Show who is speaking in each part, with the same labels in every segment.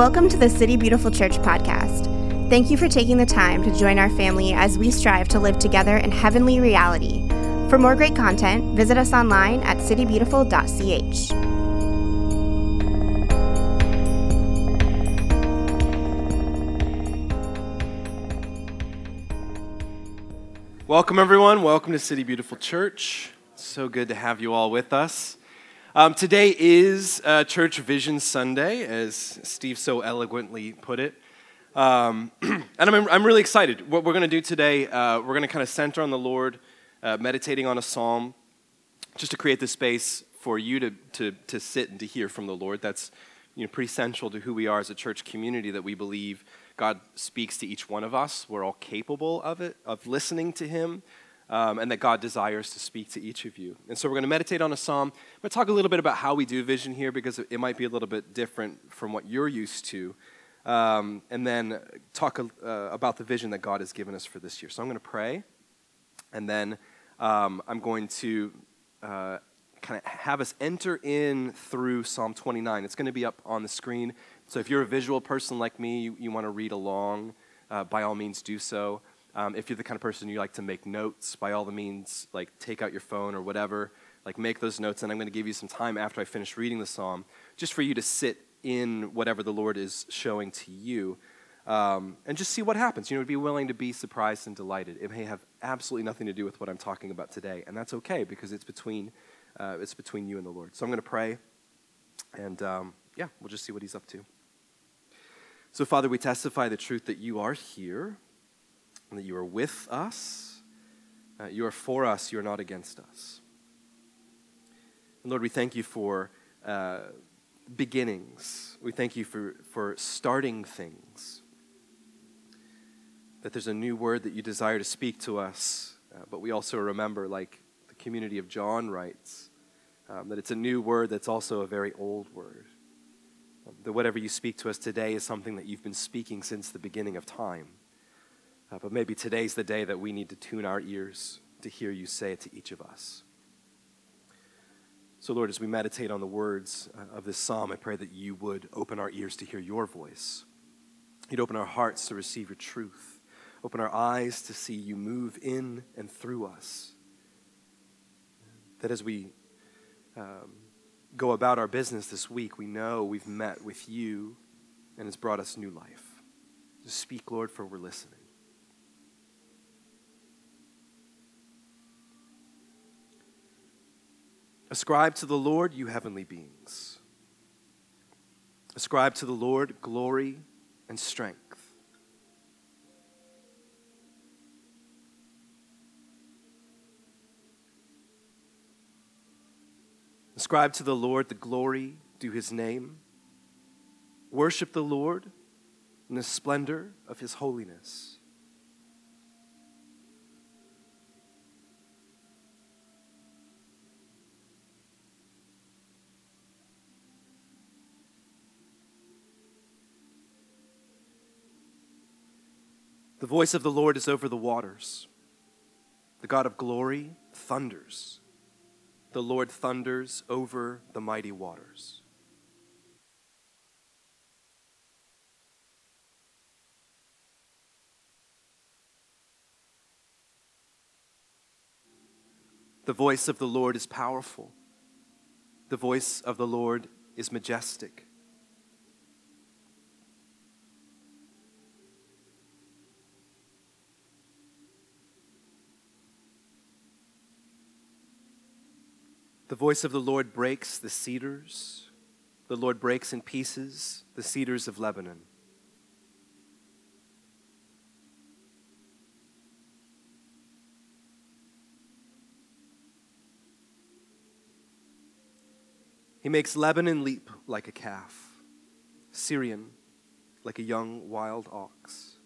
Speaker 1: Welcome to the City Beautiful Church podcast. Thank you for taking the time to join our family as we strive to live together in heavenly reality. For more great content, visit us online at citybeautiful.ch.
Speaker 2: Welcome, everyone. Welcome to City Beautiful Church. So good to have you all with us. Um, today is uh, Church Vision Sunday, as Steve so eloquently put it. Um, and I'm, I'm really excited. What we're going to do today, uh, we're going to kind of center on the Lord, uh, meditating on a psalm, just to create the space for you to, to, to sit and to hear from the Lord. That's you know, pretty central to who we are as a church community, that we believe God speaks to each one of us. We're all capable of it, of listening to Him um, and that God desires to speak to each of you. And so we're going to meditate on a psalm. I'm going to talk a little bit about how we do vision here because it might be a little bit different from what you're used to. Um, and then talk uh, about the vision that God has given us for this year. So I'm going to pray, and then um, I'm going to uh, kind of have us enter in through Psalm 29. It's going to be up on the screen. So if you're a visual person like me, you, you want to read along, uh, by all means do so. Um, if you're the kind of person you like to make notes, by all the means, like take out your phone or whatever, like make those notes. And I'm going to give you some time after I finish reading the psalm, just for you to sit in whatever the Lord is showing to you, um, and just see what happens. You know, be willing to be surprised and delighted. It may have absolutely nothing to do with what I'm talking about today, and that's okay because it's between uh, it's between you and the Lord. So I'm going to pray, and um, yeah, we'll just see what He's up to. So, Father, we testify the truth that you are here and that you are with us. Uh, you are for us, you are not against us. And Lord, we thank you for uh, beginnings. We thank you for, for starting things. That there's a new word that you desire to speak to us, uh, but we also remember, like the community of John writes, um, that it's a new word that's also a very old word. Um, that whatever you speak to us today is something that you've been speaking since the beginning of time. Uh, but maybe today's the day that we need to tune our ears to hear you say it to each of us. So, Lord, as we meditate on the words uh, of this psalm, I pray that you would open our ears to hear your voice. You'd open our hearts to receive your truth, open our eyes to see you move in and through us. That as we um, go about our business this week, we know we've met with you and it's brought us new life. Just speak, Lord, for we're listening. Ascribe to the Lord, you heavenly beings. Ascribe to the Lord glory and strength. Ascribe to the Lord the glory due his name. Worship the Lord in the splendor of his holiness. The voice of the Lord is over the waters. The God of glory thunders. The Lord thunders over the mighty waters. The voice of the Lord is powerful. The voice of the Lord is majestic. The voice of the Lord breaks the cedars. The Lord breaks in pieces the cedars of Lebanon. He makes Lebanon leap like a calf, Sirion like a young wild ox.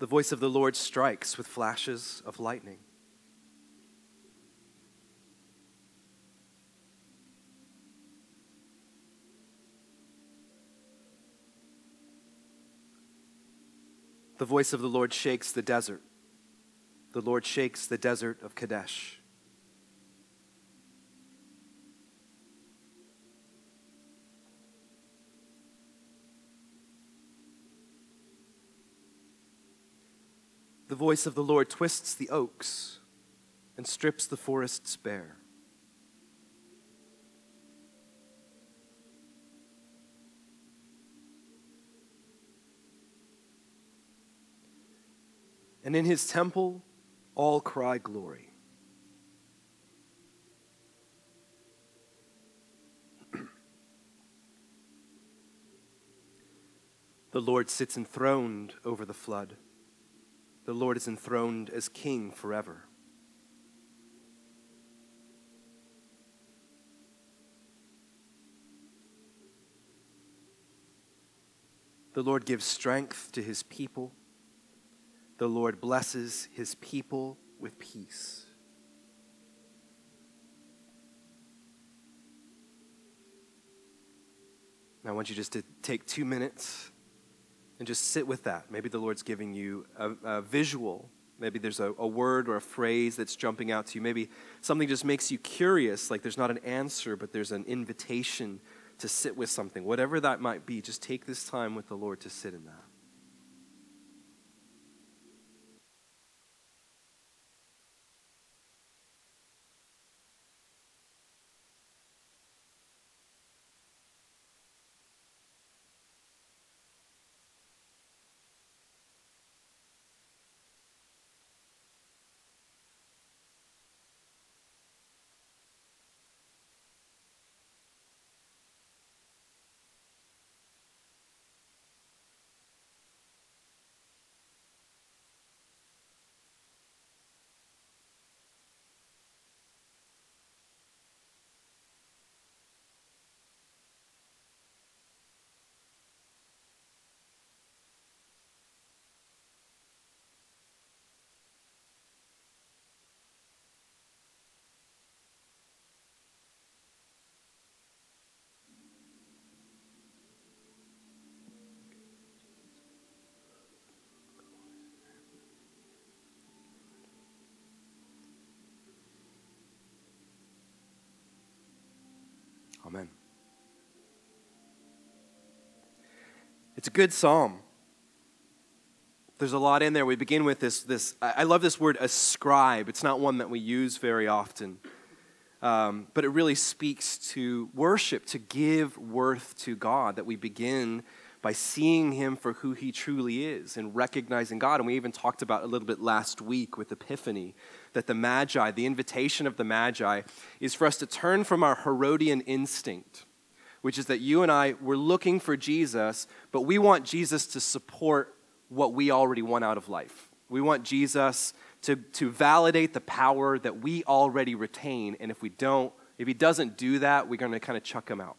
Speaker 2: The voice of the Lord strikes with flashes of lightning. The voice of the Lord shakes the desert. The Lord shakes the desert of Kadesh. The voice of the Lord twists the oaks and strips the forests bare. And in his temple, all cry glory. the Lord sits enthroned over the flood. The Lord is enthroned as king forever. The Lord gives strength to his people. The Lord blesses his people with peace. Now, I want you just to take two minutes and just sit with that. Maybe the Lord's giving you a, a visual. Maybe there's a, a, word or a phrase that's jumping out to you. Maybe something just makes you curious, like there's not an answer, but there's an invitation to sit with something. Whatever that might be, just take this time with the Lord to sit in that. Amen. It's a good psalm. There's a lot in there. We begin with this. this I love this word ascribe. It's not one that we use very often, um, but it really speaks to worship, to give worth to God, that we begin by seeing him for who he truly is and recognizing God. And we even talked about a little bit last week with Epiphany that the Magi, the invitation of the Magi, is for us to turn from our Herodian instinct, which is that you and I, we're looking for Jesus, but we want Jesus to support what we already want out of life. We want Jesus to, to validate the power that we already retain. And if we don't, if he doesn't do that, we're going to kind of chuck him out.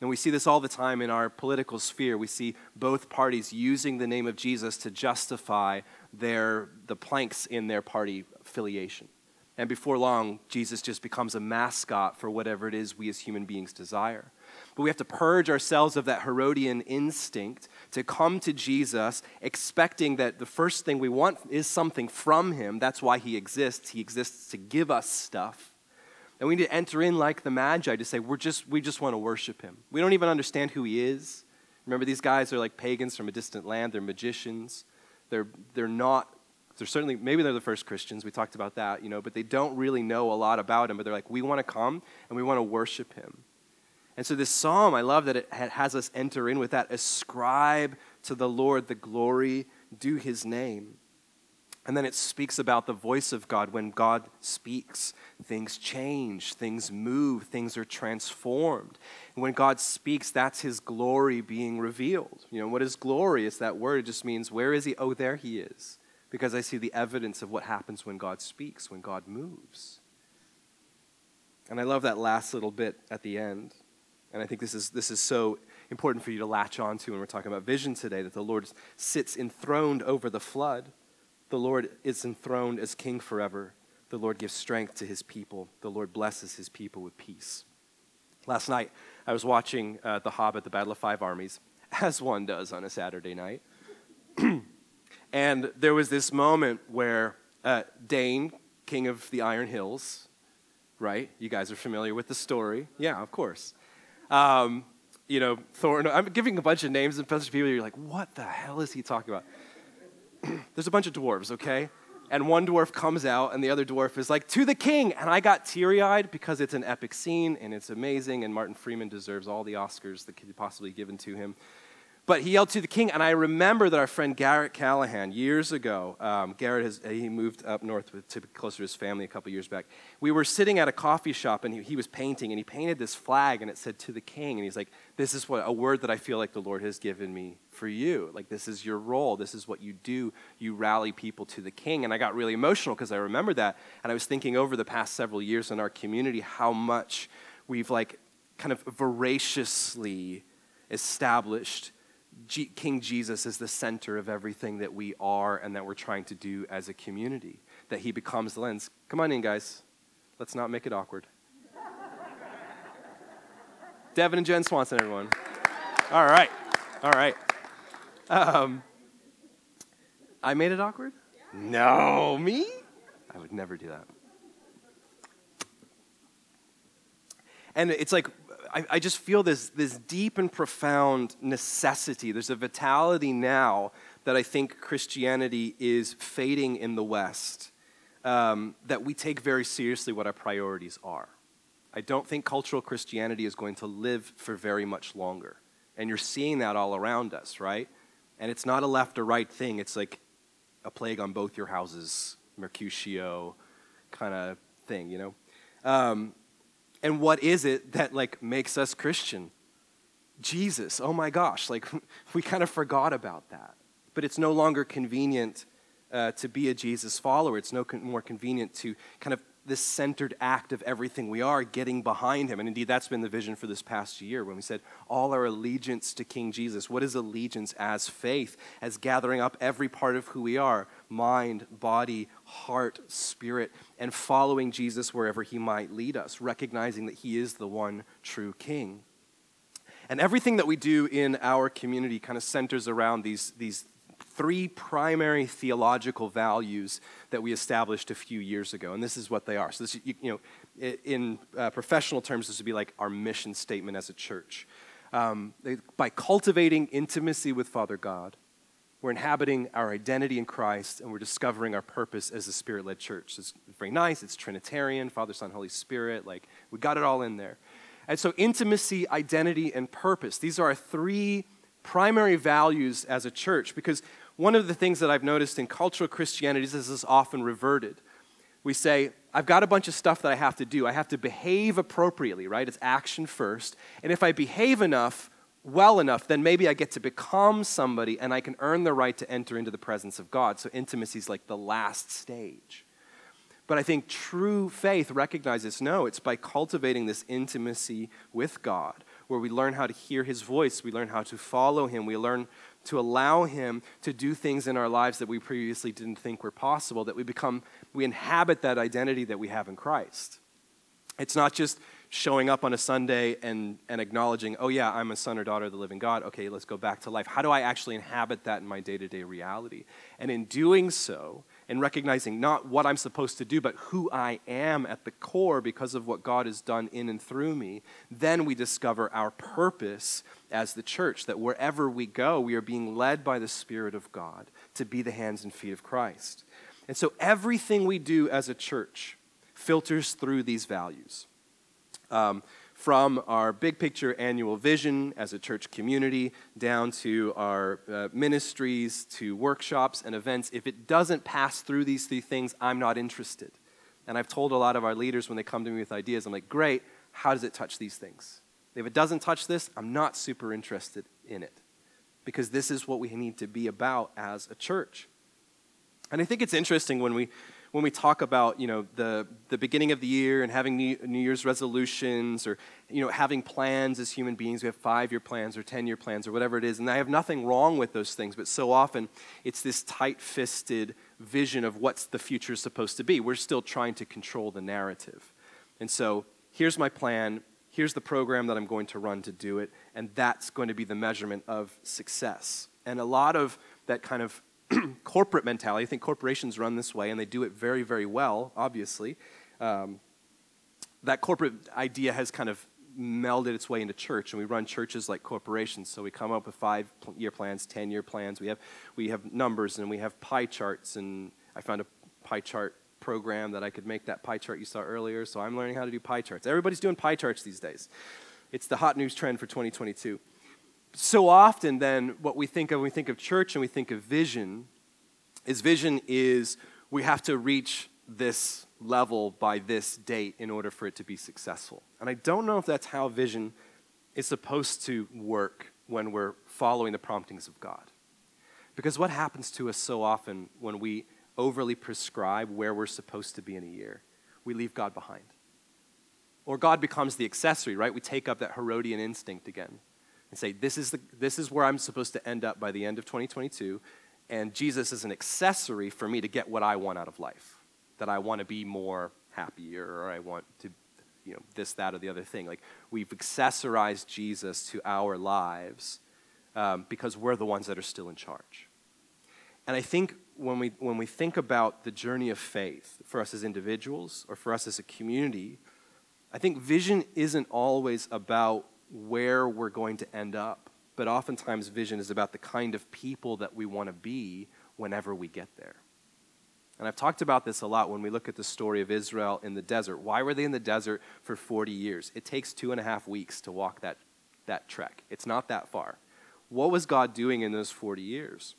Speaker 2: And we see this all the time in our political sphere. We see both parties using the name of Jesus to justify their, the planks in their party affiliation. And before long, Jesus just becomes a mascot for whatever it is we as human beings desire. But we have to purge ourselves of that Herodian instinct to come to Jesus expecting that the first thing we want is something from him. That's why he exists. He exists to give us stuff. And we need to enter in like the Magi to say, we're just, we just want to worship him. We don't even understand who he is. Remember, these guys are like pagans from a distant land. They're magicians. They're, they're not, they're certainly, maybe they're the first Christians. We talked about that, you know, but they don't really know a lot about him. But they're like, we want to come and we want to worship him. And so this psalm, I love that it has us enter in with that. Ascribe to the Lord the glory, due his name. And then it speaks about the voice of God. When God speaks, things change, things move, things are transformed. And when God speaks, that's his glory being revealed. You know, what is glory? It's that word. It just means, where is he? Oh, there he is. Because I see the evidence of what happens when God speaks, when God moves. And I love that last little bit at the end. And I think this is, this is so important for you to latch onto when we're talking about vision today that the Lord sits enthroned over the flood. The Lord is enthroned as king forever. The Lord gives strength to his people. The Lord blesses his people with peace. Last night, I was watching uh, The Hobbit, The Battle of Five Armies, as one does on a Saturday night. and there was this moment where uh, Dain, king of the Iron Hills, right? You guys are familiar with the story. Yeah, of course. Um, you know, Thorin, I'm giving a bunch of names and people, you're like, what the hell is he talking about? There's a bunch of dwarves, okay? And one dwarf comes out, and the other dwarf is like, to the king! And I got teary eyed because it's an epic scene and it's amazing, and Martin Freeman deserves all the Oscars that could be possibly given to him. But he yelled to the king, and I remember that our friend Garrett Callahan, years ago, um, Garrett has he moved up north with, to closer to his family a couple years back. We were sitting at a coffee shop, and he, he, was painting, and he painted this flag, and it said "to the king," and he's like, "This is what a word that I feel like the Lord has given me for you. Like this is your role. This is what you do. You rally people to the king." And I got really emotional because I remember that, and I was thinking over the past several years in our community how much we've like kind of voraciously established G- King Jesus is the center of everything that we are and that we're trying to do as a community, that he becomes the lens. Come on in, guys. Let's not make it awkward. Devin and Jen Swanson, everyone. All right. All right. Um, I made it awkward? No, me? I would never do that. And it's like I, I just feel this, this deep and profound necessity. There's a vitality now that I think Christianity is fading in the West, um, that we take very seriously what our priorities are. I don't think cultural Christianity is going to live for very much longer. And you're seeing that all around us, right? And it's not a left or right thing, it's like a plague on both your houses, Mercutio kind of thing, you know? Um, and what is it that like makes us Christian? Jesus. Oh my gosh, like we kind of forgot about that. But it's no longer convenient uh, to be a Jesus follower. It's no con- more convenient to kind of this centered act of everything we are, getting behind him. And indeed, that's been the vision for this past year when we said all our allegiance to King Jesus. What is allegiance as faith? As gathering up every part of who we are mind, body, heart, spirit, and following Jesus wherever he might lead us, recognizing that he is the one true King. And everything that we do in our community kind of centers around these, these three primary theological values that we established a few years ago, and this is what they are. So, this, you, you know, in uh, professional terms, this would be like our mission statement as a church. Um, they, by cultivating intimacy with Father God, we're inhabiting our identity in Christ and we're discovering our purpose as a spirit led church. It's very nice. It's Trinitarian, Father, Son, Holy Spirit. Like, we got it all in there. And so, intimacy, identity, and purpose, these are our three primary values as a church because one of the things that I've noticed in cultural Christianity is this is often reverted. We say, I've got a bunch of stuff that I have to do. I have to behave appropriately, right? It's action first. And if I behave enough, well enough, then maybe I get to become somebody and I can earn the right to enter into the presence of God. So intimacy is like the last stage. But I think true faith recognizes no, it's by cultivating this intimacy with God, where we learn how to hear his voice, we learn how to follow him, we learn to allow him to do things in our lives that we previously didn't think were possible, that we become, we inhabit that identity that we have in Christ. It's not just showing up on a Sunday and, and acknowledging, oh, yeah, I'm a son or daughter of the living God. Okay, let's go back to life. How do I actually inhabit that in my day to day reality? And in doing so, and recognizing not what I'm supposed to do, but who I am at the core because of what God has done in and through me, then we discover our purpose as the church. That wherever we go, we are being led by the Spirit of God to be the hands and feet of Christ. And so everything we do as a church filters through these values. Um, from our big picture annual vision as a church community down to our uh, ministries to workshops and events, if it doesn't pass through these three things, I'm not interested. And I've told a lot of our leaders when they come to me with ideas, I'm like, great, how does it touch these things? If it doesn't touch this, I'm not super interested in it because this is what we need to be about as a church. And I think it's interesting when we when we talk about you know the, the beginning of the year and having new, year's resolutions or you know having plans as human beings we have five year plans or ten year plans or whatever it is and i have nothing wrong with those things but so often it's this tight-fisted vision of what's the future supposed to be. We're still trying to control the narrative. And so here's my plan here's the program that i'm going to run to do it and that's going to be the measurement of success. And a lot of that kind of corporate mentality. I think corporations run this way, and they do it very, very well, obviously. Um, that corporate idea has kind of melded its way into church, and we run churches like corporations. So we come up with five year plans, 10 year plans. We have, we have numbers, and we have pie charts. And I found a pie chart program that I could make that pie chart you saw earlier. So I'm learning how to do pie charts. Everybody's doing pie charts these days. It's the hot news trend for 2022. So often, then, what we think of when we think of church and we think of vision is vision is we have to reach this level by this date in order for it to be successful. And I don't know if that's how vision is supposed to work when we're following the promptings of God. Because what happens to us so often when we overly prescribe where we're supposed to be in a year? We leave God behind. Or God becomes the accessory, right? We take up that Herodian instinct again and say, this is, the, this is where I'm supposed to end up by the end of 2022, and Jesus is an accessory for me to get what I want out of life that I want to be more happier or I want to, you know, this, that, or the other thing. Like we've accessorized Jesus to our lives um, because we're the ones that are still in charge. And I think when we, when we think about the journey of faith for us as individuals or for us as a community, I think vision isn't always about where we're going to end up, but oftentimes vision is about the kind of people that we want to be whenever we get there. And I've talked about this a lot when we look at the story of Israel in the desert. Why were they in the desert for 40 years? It takes two and a half weeks to walk that, that trek, it's not that far. What was God doing in those 40 years?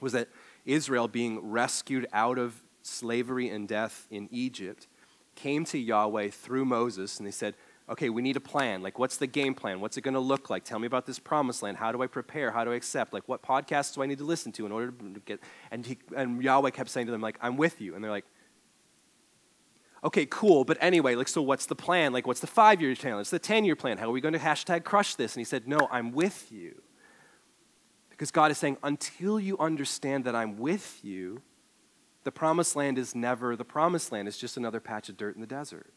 Speaker 2: Was that Israel, being rescued out of slavery and death in Egypt, came to Yahweh through Moses and they said, okay, we need a plan. Like, what's the game plan? What's it going to look like? Tell me about this promised land. How do I prepare? How do I accept? Like, what podcasts do I need to listen to in order to get? And, he, and Yahweh kept saying to them, like, I'm with you. And they're like, okay, cool. But anyway, like, so what's the plan? Like, what's the five year plan? What's the 10 year plan? How are we going to hashtag crush this? And he said, no, I'm with you. Because God is saying, until you understand that I'm with you, the promised land is never the promised land. It's just another patch of dirt in the desert.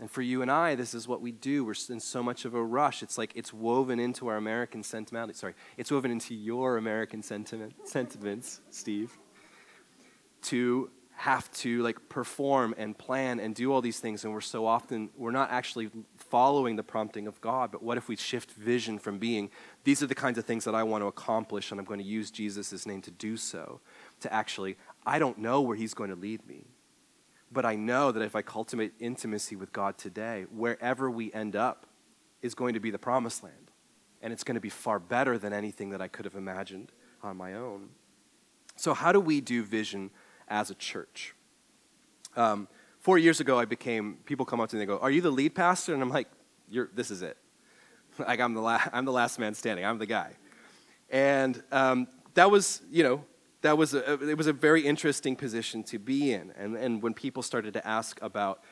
Speaker 2: And for you and I, this is what we do. We're in so much of a rush. It's like it's woven into our American sentimentality. Sorry, it's woven into your American sentiment, sentiments, Steve, to have to like perform and plan and do all these things. And we're so often, we're not actually following the prompting of God. But what if we shift vision from being, these are the kinds of things that I want to accomplish, and I'm going to use Jesus' name to do so, to actually, I don't know where he's going to lead me. But I know that if I cultivate intimacy with God today, wherever we end up is going to be the promised land. And it's going to be far better than anything that I could have imagined on my own. So, how do we do vision as a church? Um, four years ago, I became, people come up to me and they go, Are you the lead pastor? And I'm like, You're, This is it. like, I'm the, la- I'm the last man standing, I'm the guy. And um, that was, you know, that was a, it was a very interesting position to be in. And, and when people started to ask about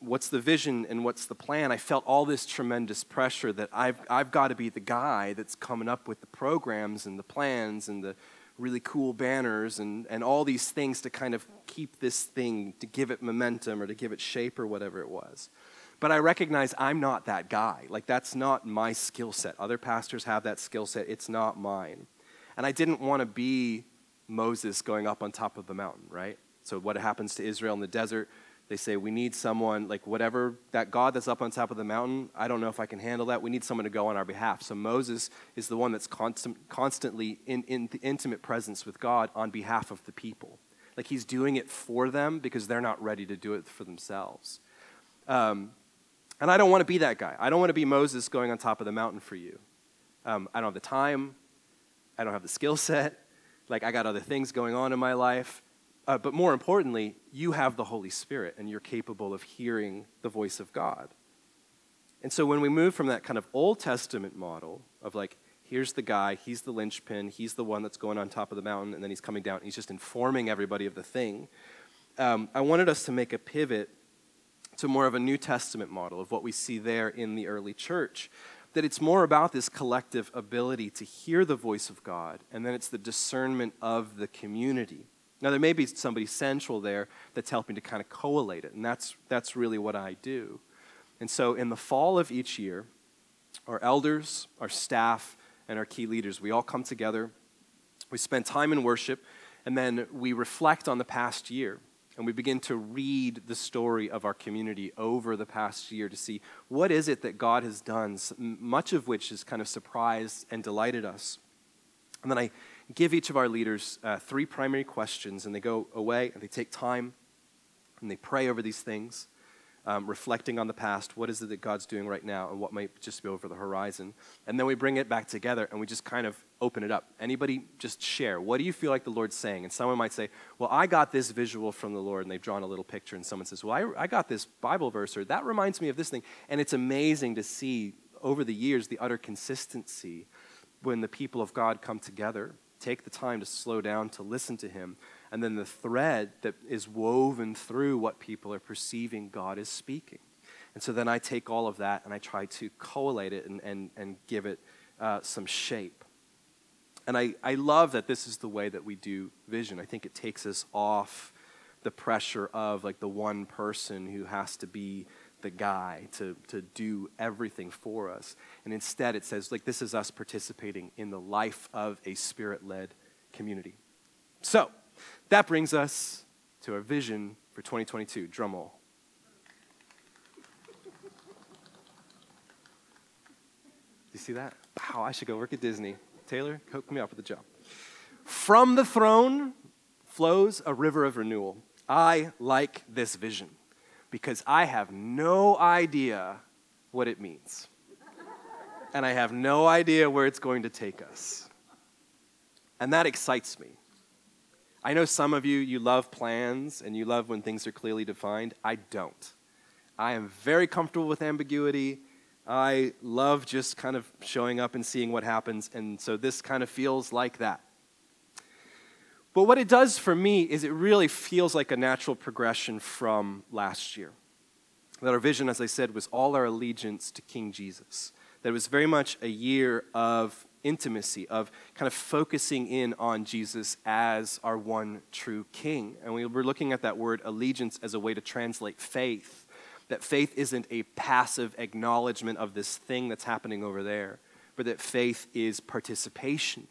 Speaker 2: what's the vision and what's the plan, I felt all this tremendous pressure that I've, I've got to be the guy that's coming up with the programs and the plans and the really cool banners and, and all these things to kind of keep this thing, to give it momentum or to give it shape or whatever it was. But I recognize I'm not that guy. Like, that's not my skill set. Other pastors have that skill set, it's not mine. And I didn't want to be Moses going up on top of the mountain, right? So, what happens to Israel in the desert? They say, We need someone, like whatever, that God that's up on top of the mountain, I don't know if I can handle that. We need someone to go on our behalf. So, Moses is the one that's constant, constantly in, in the intimate presence with God on behalf of the people. Like he's doing it for them because they're not ready to do it for themselves. Um, and I don't want to be that guy. I don't want to be Moses going on top of the mountain for you. Um, I don't have the time. I don't have the skill set like I got other things going on in my life. Uh, but more importantly, you have the Holy Spirit and you're capable of hearing the voice of God. And so when we move from that kind of Old Testament model of like, here's the guy, he's the linchpin, he's the one that's going on top of the mountain, and then he's coming down, he's just informing everybody of the thing. Um, I wanted us to make a pivot to more of a New Testament model of what we see there in the early church that it's more about this collective ability to hear the voice of God, and then it's the discernment of the community. Now, there may be somebody central there that's helping to kind of collate it, and that's, that's really what I do. And so, in the fall of each year, our elders, our staff, and our key leaders, we all come together We spend time in worship, and then we reflect on the past year. And we begin to read the story of our community over the past year to see what is it that God has done, much of which has kind of surprised and delighted us. And then I give each of our leaders uh, three primary questions, and they go away and they take time and they pray over these things um, reflecting on the past. What is it that God's doing right now, and what might just be over the horizon? And then we bring it back together and we just kind of open it up. Anybody just share. What do you feel like the Lord's saying? And someone might say, Well, I got this visual from the Lord, and they've drawn a little picture. And someone says, Well, I, I got this Bible verse, or that reminds me of this thing. And it's amazing to see over the years the utter consistency when the people of God come together take the time to slow down to listen to him and then the thread that is woven through what people are perceiving God is speaking. And so then I take all of that and I try to collate it and, and, and give it uh, some shape. And I, I love that this is the way that we do vision. I think it takes us off the pressure of like the one person who has to be the guy to, to do everything for us. And instead, it says, like, this is us participating in the life of a spirit led community. So, that brings us to our vision for 2022. Drum roll. Do you see that? Wow, I should go work at Disney. Taylor, hook me up with a job. From the throne flows a river of renewal. I like this vision because I have no idea what it means. and I have no idea where it's going to take us. And that excites me. I know some of you, you love plans and you love when things are clearly defined. I don't. I am very comfortable with ambiguity. I love just kind of showing up and seeing what happens. And so this kind of feels like that. But what it does for me is it really feels like a natural progression from last year. That our vision, as I said, was all our allegiance to King Jesus. That it was very much a year of intimacy, of kind of focusing in on Jesus as our one true King. And we were looking at that word allegiance as a way to translate faith. That faith isn't a passive acknowledgement of this thing that's happening over there, but that faith is participation.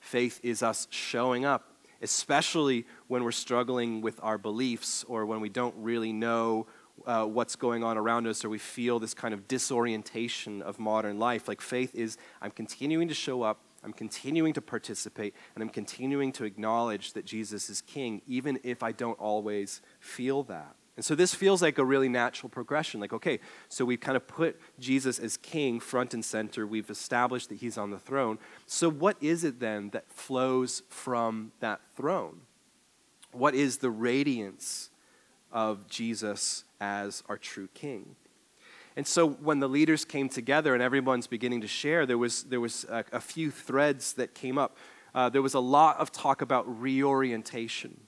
Speaker 2: Faith is us showing up especially when we're struggling with our beliefs or when we don't really know uh, what's going on around us or we feel this kind of disorientation of modern life. Like faith is, I'm continuing to show up, I'm continuing to participate, and I'm continuing to acknowledge that Jesus is King, even if I don't always feel that. And so this feels like a really natural progression. Like, okay, so we've kind of put Jesus as king front and center. We've established that he's on the throne. So, what is it then that flows from that throne? What is the radiance of Jesus as our true king? And so when the leaders came together and everyone's beginning to share, there was, there was a, a few threads that came up. Uh, there was a lot of talk about reorientation.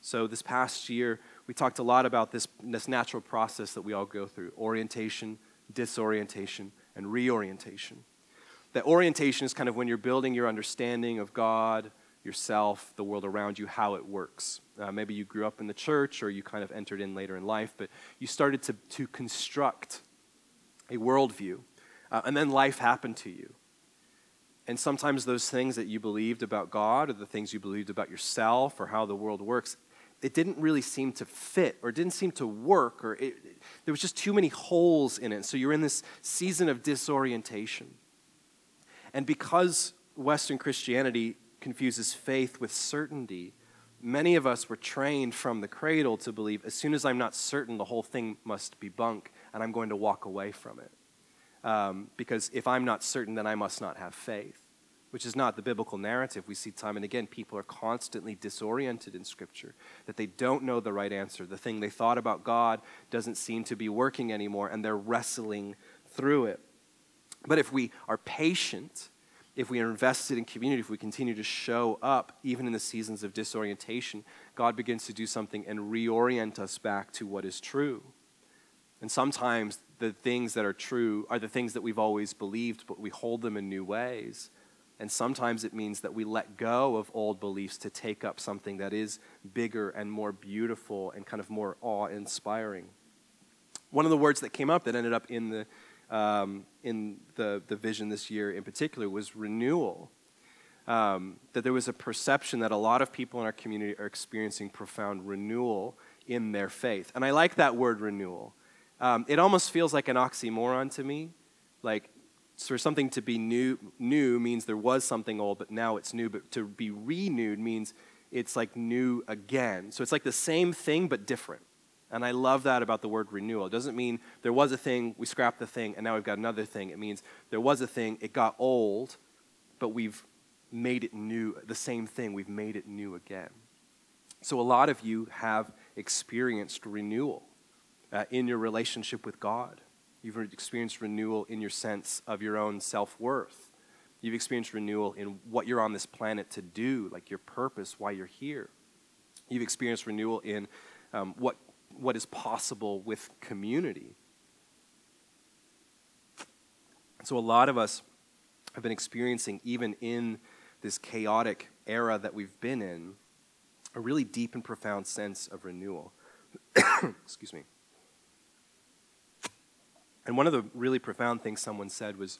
Speaker 2: So this past year, we talked a lot about this, this natural process that we all go through orientation, disorientation, and reorientation. That orientation is kind of when you're building your understanding of God, yourself, the world around you, how it works. Uh, maybe you grew up in the church or you kind of entered in later in life, but you started to, to construct a worldview. Uh, and then life happened to you. And sometimes those things that you believed about God or the things you believed about yourself or how the world works it didn't really seem to fit or didn't seem to work or it, it, there was just too many holes in it so you're in this season of disorientation and because western christianity confuses faith with certainty many of us were trained from the cradle to believe as soon as i'm not certain the whole thing must be bunk and i'm going to walk away from it um, because if i'm not certain then i must not have faith which is not the biblical narrative. We see time and again people are constantly disoriented in Scripture, that they don't know the right answer. The thing they thought about God doesn't seem to be working anymore, and they're wrestling through it. But if we are patient, if we are invested in community, if we continue to show up, even in the seasons of disorientation, God begins to do something and reorient us back to what is true. And sometimes the things that are true are the things that we've always believed, but we hold them in new ways. And sometimes it means that we let go of old beliefs to take up something that is bigger and more beautiful and kind of more awe inspiring. One of the words that came up that ended up in the, um, in the, the vision this year in particular was renewal. um, that there was a perception that a lot of people in our community are experiencing profound renewal in their faith. And I like that word renewal. Um, it almost feels like an oxymoron to me. Like, for something to be new, new means there was something old, but now it's new. But to be renewed means it's like new again. So it's like the same thing, but different. And I love that about the word renewal. It doesn't mean there was a thing, we scrapped the thing, and now we've got another thing. It means there was a thing, it got old, but we've made it new, the same thing, we've made it new again. So a lot of you have experienced renewal uh, in your relationship with God. You've experienced renewal in your sense of your own self worth. You've experienced renewal in what you're on this planet to do, like your purpose, why you're here. You've experienced renewal in um, what, what is possible with community. So, a lot of us have been experiencing, even in this chaotic era that we've been in, a really deep and profound sense of renewal. Excuse me. And one of the really profound things someone said was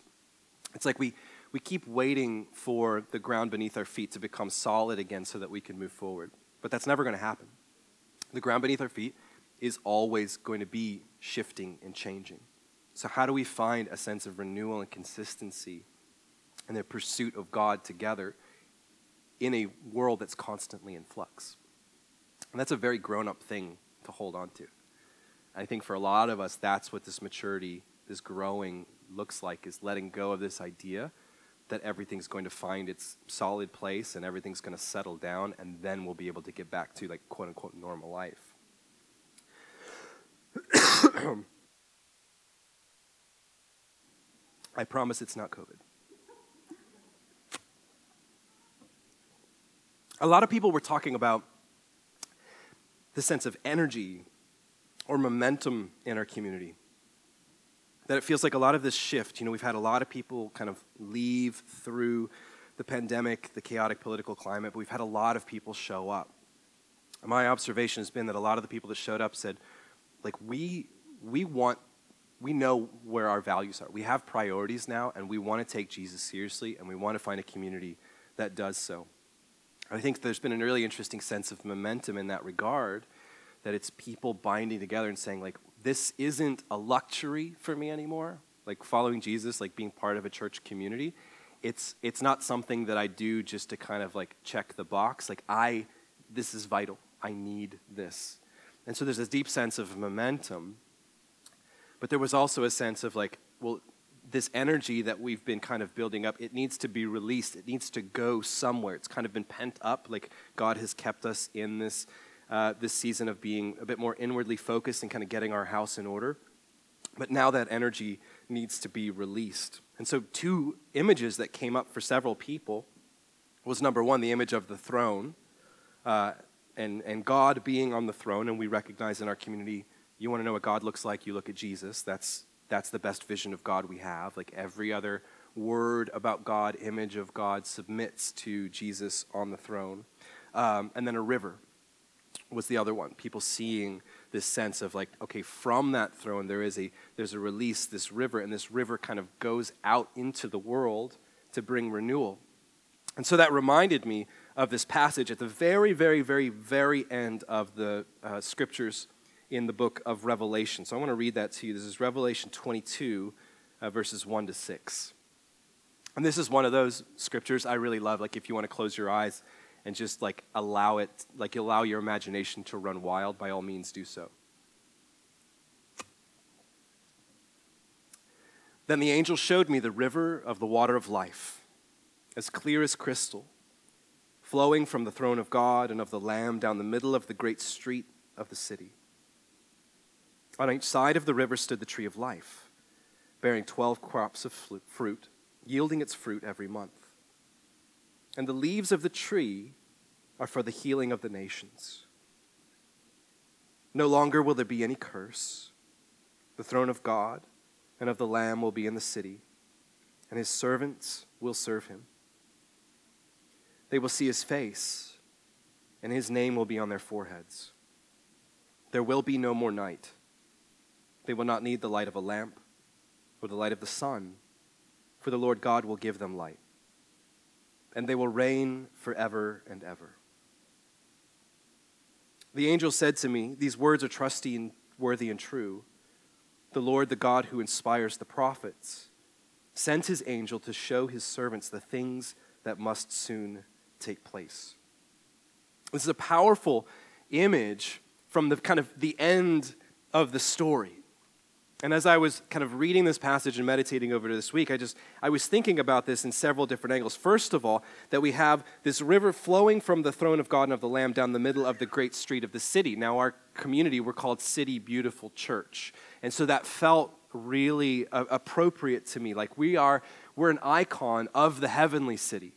Speaker 2: it's like we, we keep waiting for the ground beneath our feet to become solid again so that we can move forward. But that's never going to happen. The ground beneath our feet is always going to be shifting and changing. So, how do we find a sense of renewal and consistency in the pursuit of God together in a world that's constantly in flux? And that's a very grown up thing to hold on to. I think for a lot of us, that's what this maturity, this growing looks like, is letting go of this idea that everything's going to find its solid place and everything's going to settle down, and then we'll be able to get back to, like, quote unquote, normal life. I promise it's not COVID. A lot of people were talking about the sense of energy or momentum in our community. That it feels like a lot of this shift, you know, we've had a lot of people kind of leave through the pandemic, the chaotic political climate, but we've had a lot of people show up. My observation has been that a lot of the people that showed up said, like, we, we want, we know where our values are. We have priorities now, and we want to take Jesus seriously, and we want to find a community that does so. I think there's been a really interesting sense of momentum in that regard that it's people binding together and saying, like, this isn't a luxury for me anymore. Like following Jesus, like being part of a church community. It's it's not something that I do just to kind of like check the box. Like I this is vital. I need this. And so there's this deep sense of momentum. But there was also a sense of like, well, this energy that we've been kind of building up, it needs to be released. It needs to go somewhere. It's kind of been pent up. Like God has kept us in this uh, this season of being a bit more inwardly focused and kind of getting our house in order. But now that energy needs to be released. And so, two images that came up for several people was number one, the image of the throne, uh, and, and God being on the throne. And we recognize in our community, you want to know what God looks like, you look at Jesus. That's, that's the best vision of God we have. Like every other word about God, image of God, submits to Jesus on the throne. Um, and then a river was the other one people seeing this sense of like okay from that throne there is a there's a release this river and this river kind of goes out into the world to bring renewal and so that reminded me of this passage at the very very very very end of the uh, scriptures in the book of revelation. So i want to read that to you. This is revelation 22 uh, verses 1 to 6 and this is one of those scriptures i really love like if you want to close your eyes and just like allow it, like allow your imagination to run wild, by all means do so. Then the angel showed me the river of the water of life, as clear as crystal, flowing from the throne of God and of the Lamb down the middle of the great street of the city. On each side of the river stood the tree of life, bearing twelve crops of fruit, yielding its fruit every month and the leaves of the tree are for the healing of the nations. No longer will there be any curse. The throne of God and of the Lamb will be in the city, and his servants will serve him. They will see his face, and his name will be on their foreheads. There will be no more night. They will not need the light of a lamp or the light of the sun, for the Lord God will give them light and they will reign forever and ever. The angel said to me, These words are trusty and worthy and true. The Lord, the God who inspires the prophets, sent his angel to show his servants the things that must soon take place. This is a powerful image from the kind of the end of the story. And as I was kind of reading this passage and meditating over this week, I just I was thinking about this in several different angles. First of all, that we have this river flowing from the throne of God and of the Lamb down the middle of the great street of the city. Now our community we're called City Beautiful Church. And so that felt really uh, appropriate to me. Like we are we're an icon of the heavenly city.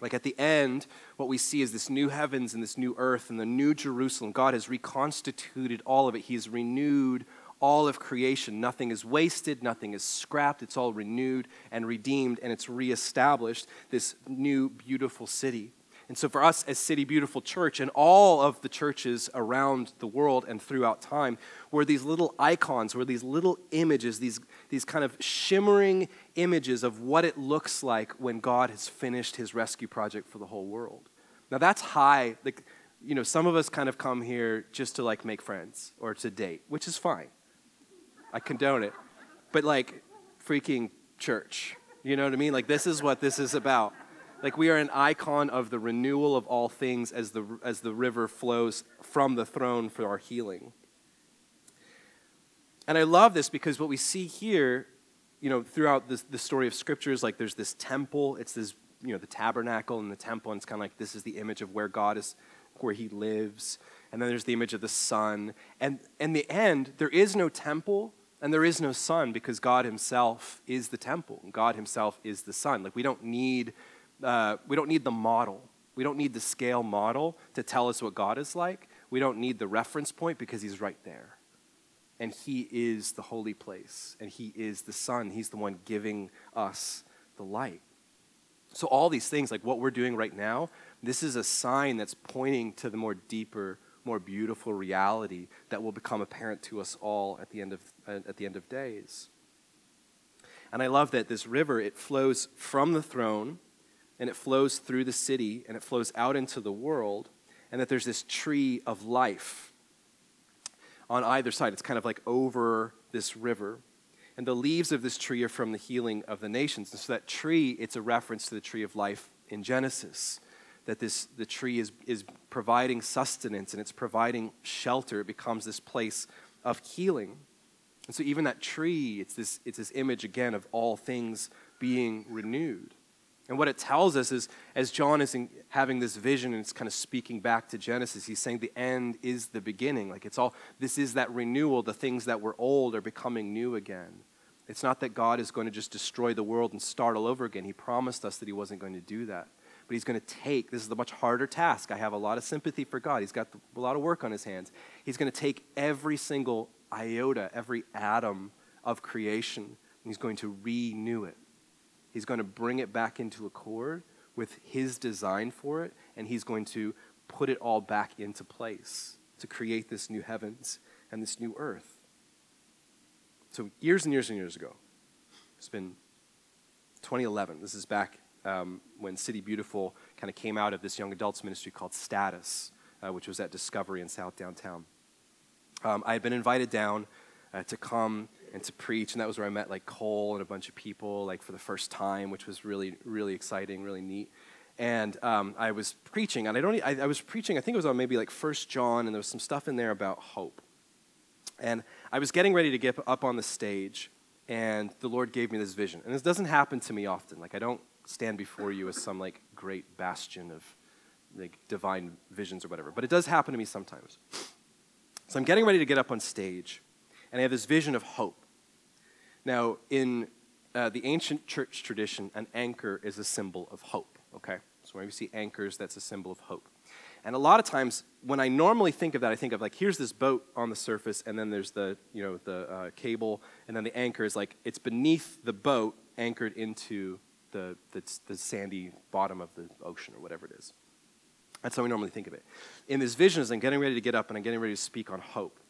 Speaker 2: Like at the end, what we see is this new heavens and this new earth and the new Jerusalem. God has reconstituted all of it. He has renewed all of creation. Nothing is wasted, nothing is scrapped. It's all renewed and redeemed, and it's reestablished, this new, beautiful city. And so, for us as City Beautiful Church and all of the churches around the world and throughout time, we're these little icons, we're these little images, these, these kind of shimmering images of what it looks like when God has finished his rescue project for the whole world. Now, that's high. Like, you know, some of us kind of come here just to like make friends or to date, which is fine. I condone it. But like freaking church. You know what I mean? Like this is what this is about. Like we are an icon of the renewal of all things as the as the river flows from the throne for our healing. And I love this because what we see here, you know, throughout this, the story of scriptures, like there's this temple, it's this, you know, the tabernacle and the temple, and it's kind of like this is the image of where God is, where he lives. And then there's the image of the sun. And in the end, there is no temple, and there is no sun because God Himself is the temple. God Himself is the sun. Like we don't need, uh, we don't need the model. We don't need the scale model to tell us what God is like. We don't need the reference point because He's right there. And He is the holy place, and He is the Son. He's the one giving us the light. So, all these things, like what we're doing right now, this is a sign that's pointing to the more deeper more beautiful reality that will become apparent to us all at the end of, at the end of days. And I love that this river, it flows from the throne and it flows through the city and it flows out into the world, and that there's this tree of life on either side. It's kind of like over this river. And the leaves of this tree are from the healing of the nations. And so that tree, it's a reference to the tree of life in Genesis that this, the tree is, is providing sustenance and it's providing shelter. It becomes this place of healing. And so even that tree, it's this, it's this image again of all things being renewed. And what it tells us is, as John is in, having this vision and it's kind of speaking back to Genesis, he's saying the end is the beginning. Like it's all, this is that renewal. The things that were old are becoming new again. It's not that God is going to just destroy the world and start all over again. He promised us that he wasn't going to do that but he's going to take this is the much harder task. I have a lot of sympathy for God. He's got a lot of work on his hands. He's going to take every single iota, every atom of creation, and he's going to renew it. He's going to bring it back into accord with his design for it, and he's going to put it all back into place to create this new heavens and this new earth. So, years and years and years ago, it's been 2011. This is back um, when City Beautiful kind of came out of this young adults ministry called Status, uh, which was at Discovery in South Downtown. Um, I had been invited down uh, to come and to preach, and that was where I met like Cole and a bunch of people like for the first time, which was really, really exciting, really neat. And um, I was preaching, and I don't, I, I was preaching. I think it was on maybe like First John, and there was some stuff in there about hope. And I was getting ready to get up on the stage, and the Lord gave me this vision. And this doesn't happen to me often. Like I don't stand before you as some like great bastion of like divine visions or whatever. But it does happen to me sometimes. So I'm getting ready to get up on stage, and I have this vision of hope. Now, in uh, the ancient church tradition, an anchor is a symbol of hope, okay? So when you see anchors, that's a symbol of hope. And a lot of times, when I normally think of that, I think of like, here's this boat on the surface, and then there's the, you know, the uh, cable, and then the anchor is like, it's beneath the boat anchored into the, the, the sandy bottom of the ocean or whatever it is. That's how we normally think of it. In this vision, as I'm getting ready to get up and I'm getting ready to speak on hope,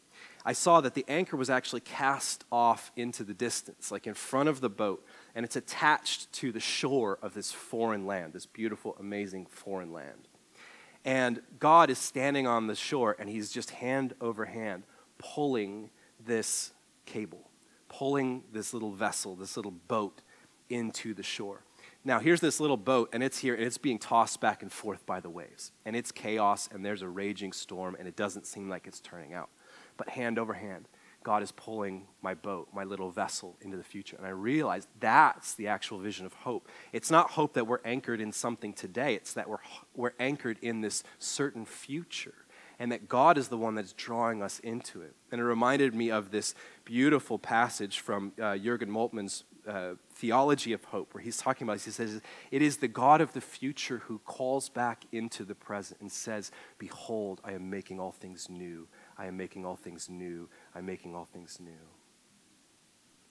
Speaker 2: I saw that the anchor was actually cast off into the distance, like in front of the boat, and it's attached to the shore of this foreign land, this beautiful, amazing foreign land. And God is standing on the shore, and he's just hand over hand pulling this cable, pulling this little vessel, this little boat into the shore. Now, here's this little boat, and it's here, and it's being tossed back and forth by the waves. And it's chaos, and there's a raging storm, and it doesn't seem like it's turning out. But hand over hand, God is pulling my boat, my little vessel, into the future. And I realize that's the actual vision of hope. It's not hope that we're anchored in something today, it's that we're, we're anchored in this certain future and that God is the one that's drawing us into it. And it reminded me of this beautiful passage from uh, Jurgen Moltmann's uh, theology of hope, where he's talking about, he says, It is the God of the future who calls back into the present and says, Behold, I am making all things new. I am making all things new. I'm making all things new.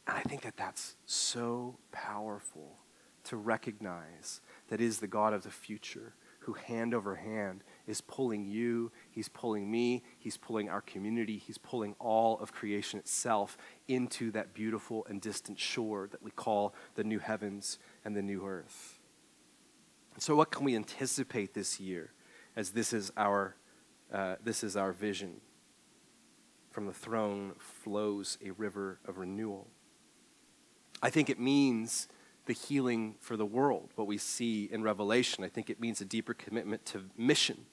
Speaker 2: And I think that that's so powerful to recognize that is the God of the future who, hand over hand, is pulling you, he's pulling me, he's pulling our community, he's pulling all of creation itself into that beautiful and distant shore that we call the new heavens and the new earth. So, what can we anticipate this year as this is our, uh, this is our vision? From the throne flows a river of renewal. I think it means the healing for the world, what we see in Revelation. I think it means a deeper commitment to mission.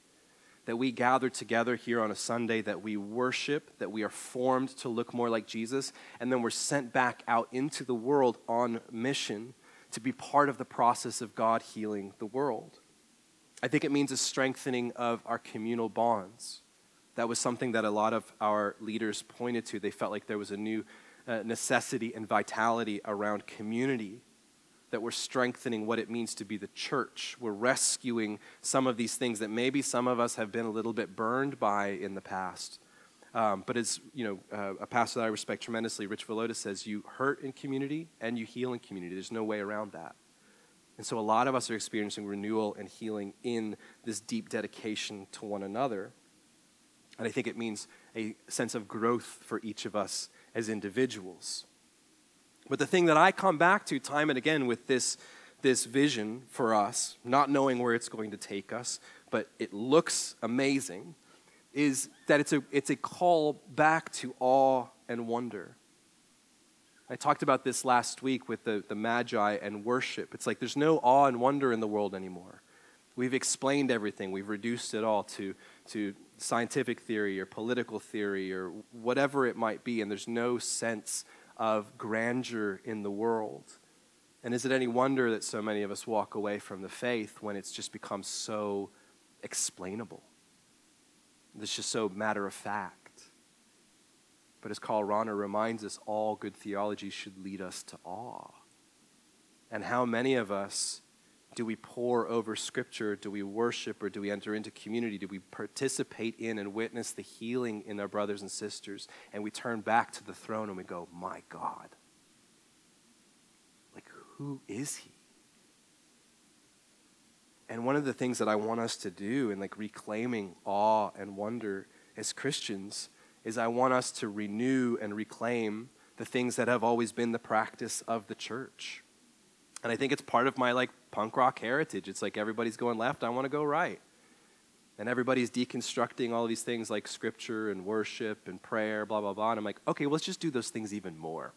Speaker 2: That we gather together here on a Sunday, that we worship, that we are formed to look more like Jesus, and then we're sent back out into the world on mission to be part of the process of God healing the world. I think it means a strengthening of our communal bonds. That was something that a lot of our leaders pointed to. They felt like there was a new uh, necessity and vitality around community that we're strengthening what it means to be the church. We're rescuing some of these things that maybe some of us have been a little bit burned by in the past. Um, but as you know, uh, a pastor that I respect tremendously, Rich Villodas, says, you hurt in community and you heal in community. There's no way around that. And so a lot of us are experiencing renewal and healing in this deep dedication to one another. And I think it means a sense of growth for each of us as individuals. But the thing that I come back to time and again with this, this vision for us, not knowing where it's going to take us, but it looks amazing, is that it's a, it's a call back to awe and wonder. I talked about this last week with the, the Magi and worship. It's like there's no awe and wonder in the world anymore. We've explained everything, we've reduced it all to, to scientific theory or political theory or whatever it might be, and there's no sense of grandeur in the world. And is it any wonder that so many of us walk away from the faith when it's just become so explainable? It's just so matter of fact. But as Karl Rahner reminds us, all good theology should lead us to awe. And how many of us do we pore over Scripture? Do we worship or do we enter into community? Do we participate in and witness the healing in our brothers and sisters? And we turn back to the throne and we go, My God. Like, who is He? And one of the things that I want us to do in like reclaiming awe and wonder as Christians is I want us to renew and reclaim the things that have always been the practice of the church. And I think it's part of my like punk rock heritage. It's like everybody's going left, I want to go right. And everybody's deconstructing all these things like scripture and worship and prayer, blah, blah, blah. And I'm like, okay, well, let's just do those things even more.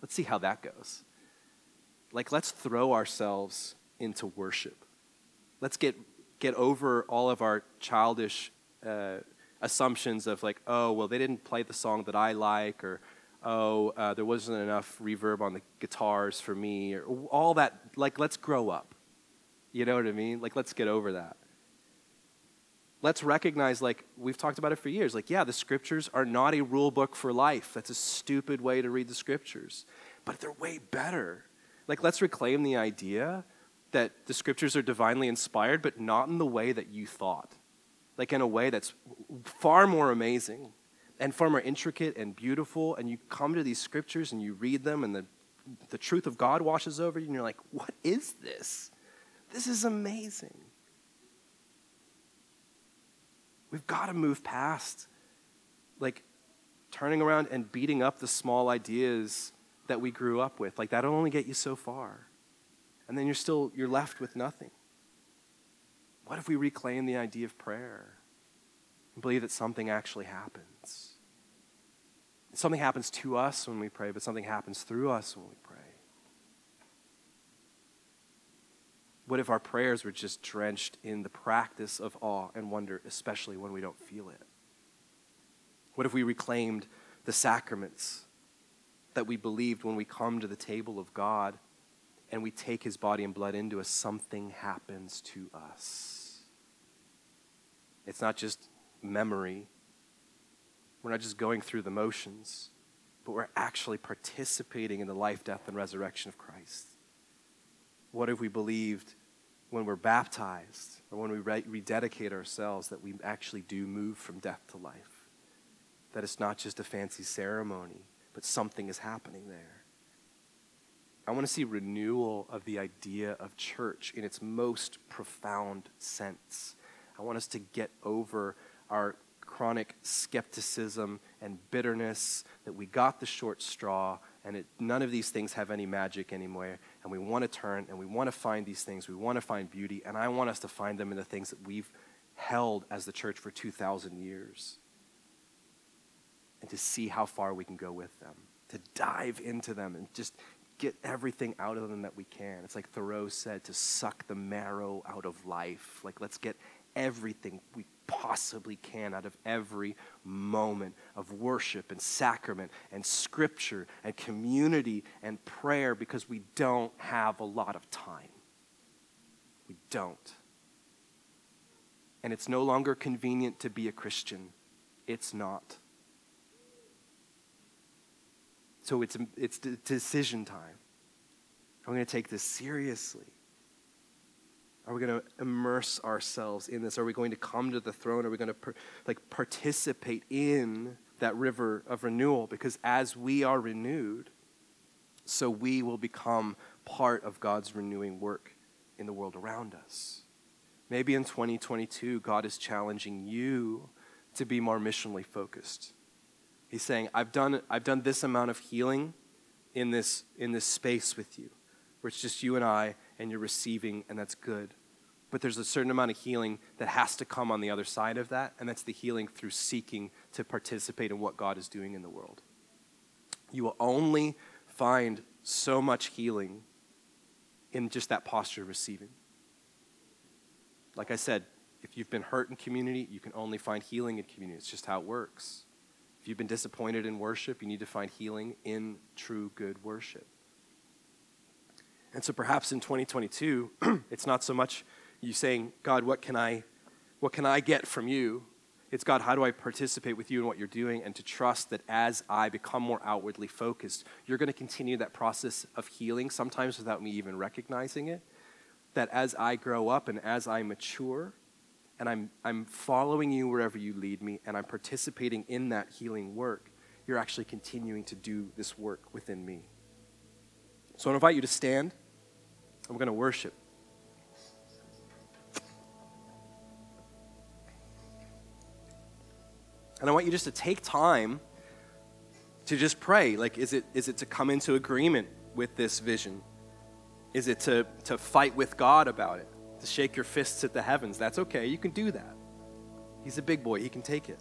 Speaker 2: Let's see how that goes. Like, let's throw ourselves into worship. Let's get, get over all of our childish uh, assumptions of, like, oh, well, they didn't play the song that I like, or oh, uh, there wasn't enough reverb on the guitars for me, or all that. Like, let's grow up. You know what I mean? Like, let's get over that. Let's recognize, like, we've talked about it for years. Like, yeah, the scriptures are not a rule book for life. That's a stupid way to read the scriptures, but they're way better. Like, let's reclaim the idea that the scriptures are divinely inspired, but not in the way that you thought. Like, in a way that's far more amazing and far more intricate and beautiful. And you come to these scriptures and you read them, and the, the truth of God washes over you, and you're like, what is this? This is amazing. We've got to move past like turning around and beating up the small ideas that we grew up with. Like that'll only get you so far. And then you're still you're left with nothing. What if we reclaim the idea of prayer and believe that something actually happens? Something happens to us when we pray, but something happens through us when we pray. What if our prayers were just drenched in the practice of awe and wonder, especially when we don't feel it? What if we reclaimed the sacraments that we believed when we come to the table of God and we take his body and blood into us? Something happens to us. It's not just memory, we're not just going through the motions, but we're actually participating in the life, death, and resurrection of Christ. What if we believed when we're baptized or when we re- rededicate ourselves that we actually do move from death to life? That it's not just a fancy ceremony, but something is happening there. I want to see renewal of the idea of church in its most profound sense. I want us to get over our chronic skepticism and bitterness that we got the short straw and it, none of these things have any magic anymore. And we want to turn and we want to find these things. We want to find beauty. And I want us to find them in the things that we've held as the church for 2,000 years. And to see how far we can go with them, to dive into them and just get everything out of them that we can. It's like Thoreau said to suck the marrow out of life. Like, let's get everything we possibly can out of every moment of worship and sacrament and scripture and community and prayer because we don't have a lot of time. We don't. And it's no longer convenient to be a Christian. It's not. So it's, it's decision time. I'm going to take this seriously. Are we going to immerse ourselves in this? Are we going to come to the throne? Are we going to per, like participate in that river of renewal? Because as we are renewed, so we will become part of God's renewing work in the world around us. Maybe in 2022, God is challenging you to be more missionally focused. He's saying, I've done, I've done this amount of healing in this, in this space with you, where it's just you and I, and you're receiving, and that's good. But there's a certain amount of healing that has to come on the other side of that, and that's the healing through seeking to participate in what God is doing in the world. You will only find so much healing in just that posture of receiving. Like I said, if you've been hurt in community, you can only find healing in community. It's just how it works. If you've been disappointed in worship, you need to find healing in true good worship. And so perhaps in 2022, it's not so much you saying, God, what can I, what can I get from you? It's God, how do I participate with you in what you're doing? And to trust that as I become more outwardly focused, you're going to continue that process of healing, sometimes without me even recognizing it. That as I grow up and as I mature, and I'm, I'm following you wherever you lead me, and I'm participating in that healing work, you're actually continuing to do this work within me. So I invite you to stand. I'm going to worship. And I want you just to take time to just pray. Like, is it, is it to come into agreement with this vision? Is it to, to fight with God about it? To shake your fists at the heavens? That's okay. You can do that. He's a big boy, he can take it.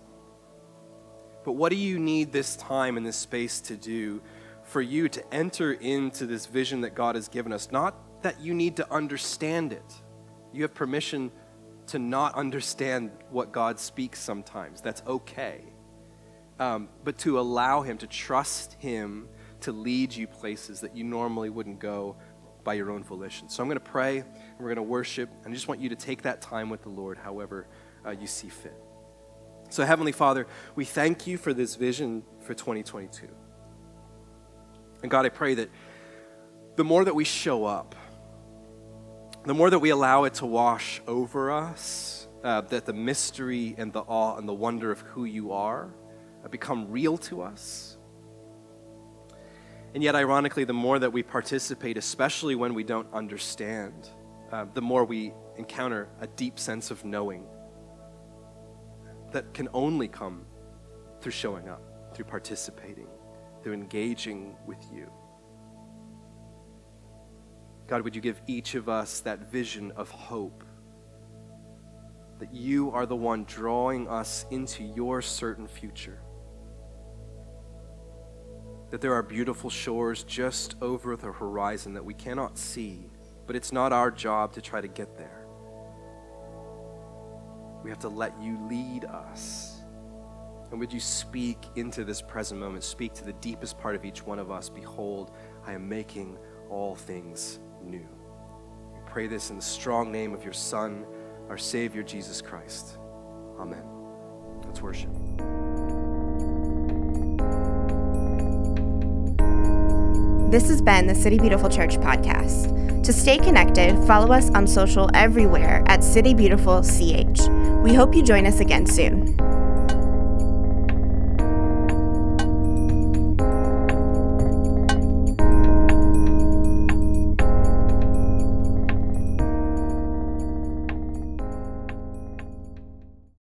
Speaker 2: But what do you need this time and this space to do for you to enter into this vision that God has given us? Not that you need to understand it. You have permission to not understand what God speaks sometimes. That's okay. Um, but to allow Him, to trust Him to lead you places that you normally wouldn't go by your own volition. So I'm going to pray and we're going to worship. And I just want you to take that time with the Lord however uh, you see fit. So, Heavenly Father, we thank you for this vision for 2022. And God, I pray that the more that we show up, the more that we allow it to wash over us, uh, that the mystery and the awe and the wonder of who you are uh, become real to us. And yet, ironically, the more that we participate, especially when we don't understand, uh, the more we encounter a deep sense of knowing that can only come through showing up. through participating, through engaging with you. God, would you give each of us that vision of hope? That you are the one drawing us into your certain future. That there are beautiful shores just over the horizon that we cannot see, but it's not our job to try to get there. We have to let you lead us. And would you speak into this present moment? Speak to the deepest part of each one of us. Behold, I am making all things new. We pray this in the strong name of your Son, our Savior, Jesus Christ. Amen. Let's worship.
Speaker 1: This has been the City Beautiful Church podcast. To stay connected, follow us on social everywhere at City Beautiful CH. We hope you join us again soon.